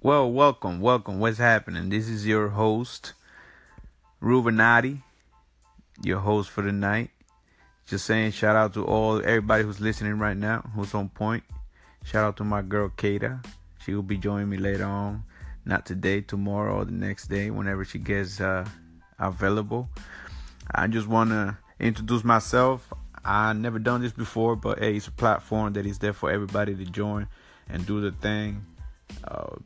Well, welcome, welcome. What's happening? This is your host, Rubenati, your host for the night. Just saying, shout out to all everybody who's listening right now, who's on point. Shout out to my girl Kata. She will be joining me later on, not today, tomorrow, or the next day, whenever she gets uh, available. I just want to introduce myself. I never done this before, but hey, it's a platform that is there for everybody to join and do the thing. Uh,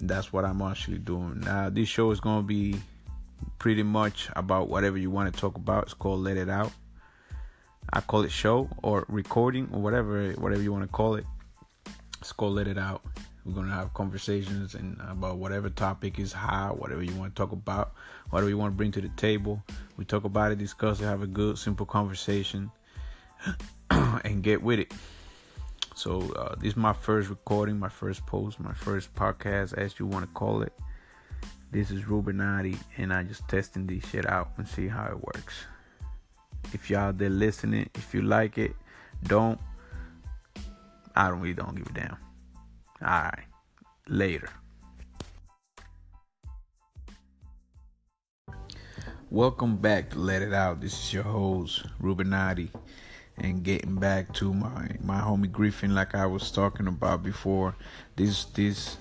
that's what I'm actually doing. Now, this show is going to be pretty much about whatever you want to talk about. It's called Let It Out. I call it show or recording or whatever whatever you want to call it. It's called Let It Out. We're gonna have conversations and about whatever topic is hot, whatever you want to talk about, whatever you want to bring to the table. We talk about it, discuss it, have a good, simple conversation, and get with it. So uh, this is my first recording, my first post, my first podcast, as you want to call it. This is Rubenati, and I just testing this shit out and see how it works. If y'all there listening, if you like it, don't. I don't really don't give a damn. All right, later. Welcome back to Let It Out. This is your host Rubenati and getting back to my my homie Griffin like I was talking about before this this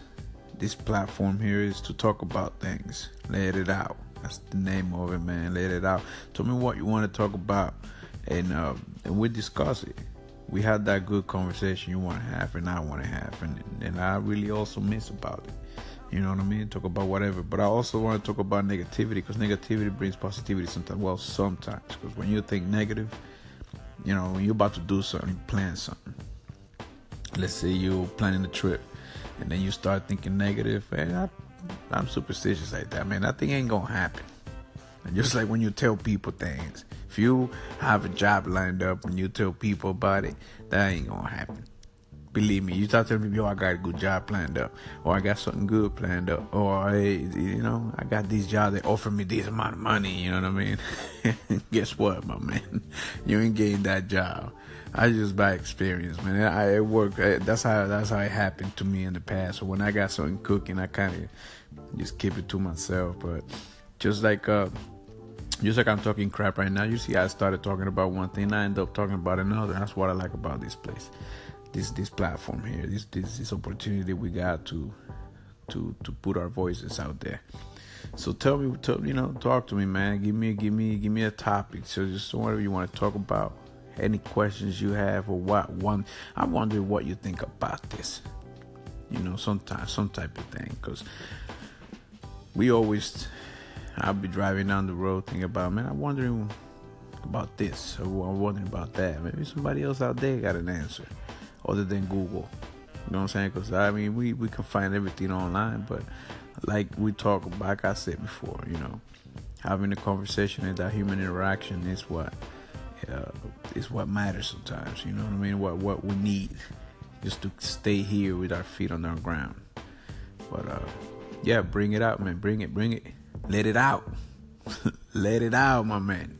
this platform here is to talk about things let it out that's the name of it man let it out tell me what you want to talk about and uh, and we discuss it we had that good conversation you want to have and I want to have and and I really also miss about it you know what I mean? Talk about whatever. But I also want to talk about negativity because negativity brings positivity sometimes. Well, sometimes. Because when you think negative, you know, when you're about to do something, plan something. Let's say you're planning a trip, and then you start thinking negative. And I, I'm superstitious like that, man. That thing ain't gonna happen. And just like when you tell people things, if you have a job lined up and you tell people about it, that ain't gonna happen. Believe me, you start telling people, yo, I got a good job planned up, or I got something good planned up, or hey, you know, I got these jobs that offer me this amount of money. You know what I mean? Guess what, my man? You ain't getting that job. I just by experience, man. I it worked. That's how that's how it happened to me in the past. So when I got something cooking, I kind of just keep it to myself. But just like uh, just like I'm talking crap right now, you see, I started talking about one thing, I end up talking about another. That's what I like about this place this this platform here, this this this opportunity we got to to to put our voices out there. So tell me, tell, you know, talk to me, man. Give me, give me, give me a topic. So just whatever you want to talk about, any questions you have, or what one. I wonder what you think about this. You know, sometimes some type of thing, because we always. I'll be driving down the road thinking about, man. I'm wondering about this, or I'm wondering about that. Maybe somebody else out there got an answer other than Google. You know what I'm saying? Because I mean, we we can find everything online, but like we talk, like I said before, you know, having a conversation and that human interaction is what uh, is what matters sometimes. You know what I mean? What what we need just to stay here with our feet on the ground. But uh, yeah, bring it out, man. Bring it, bring it. Let it out. Let it out, my man.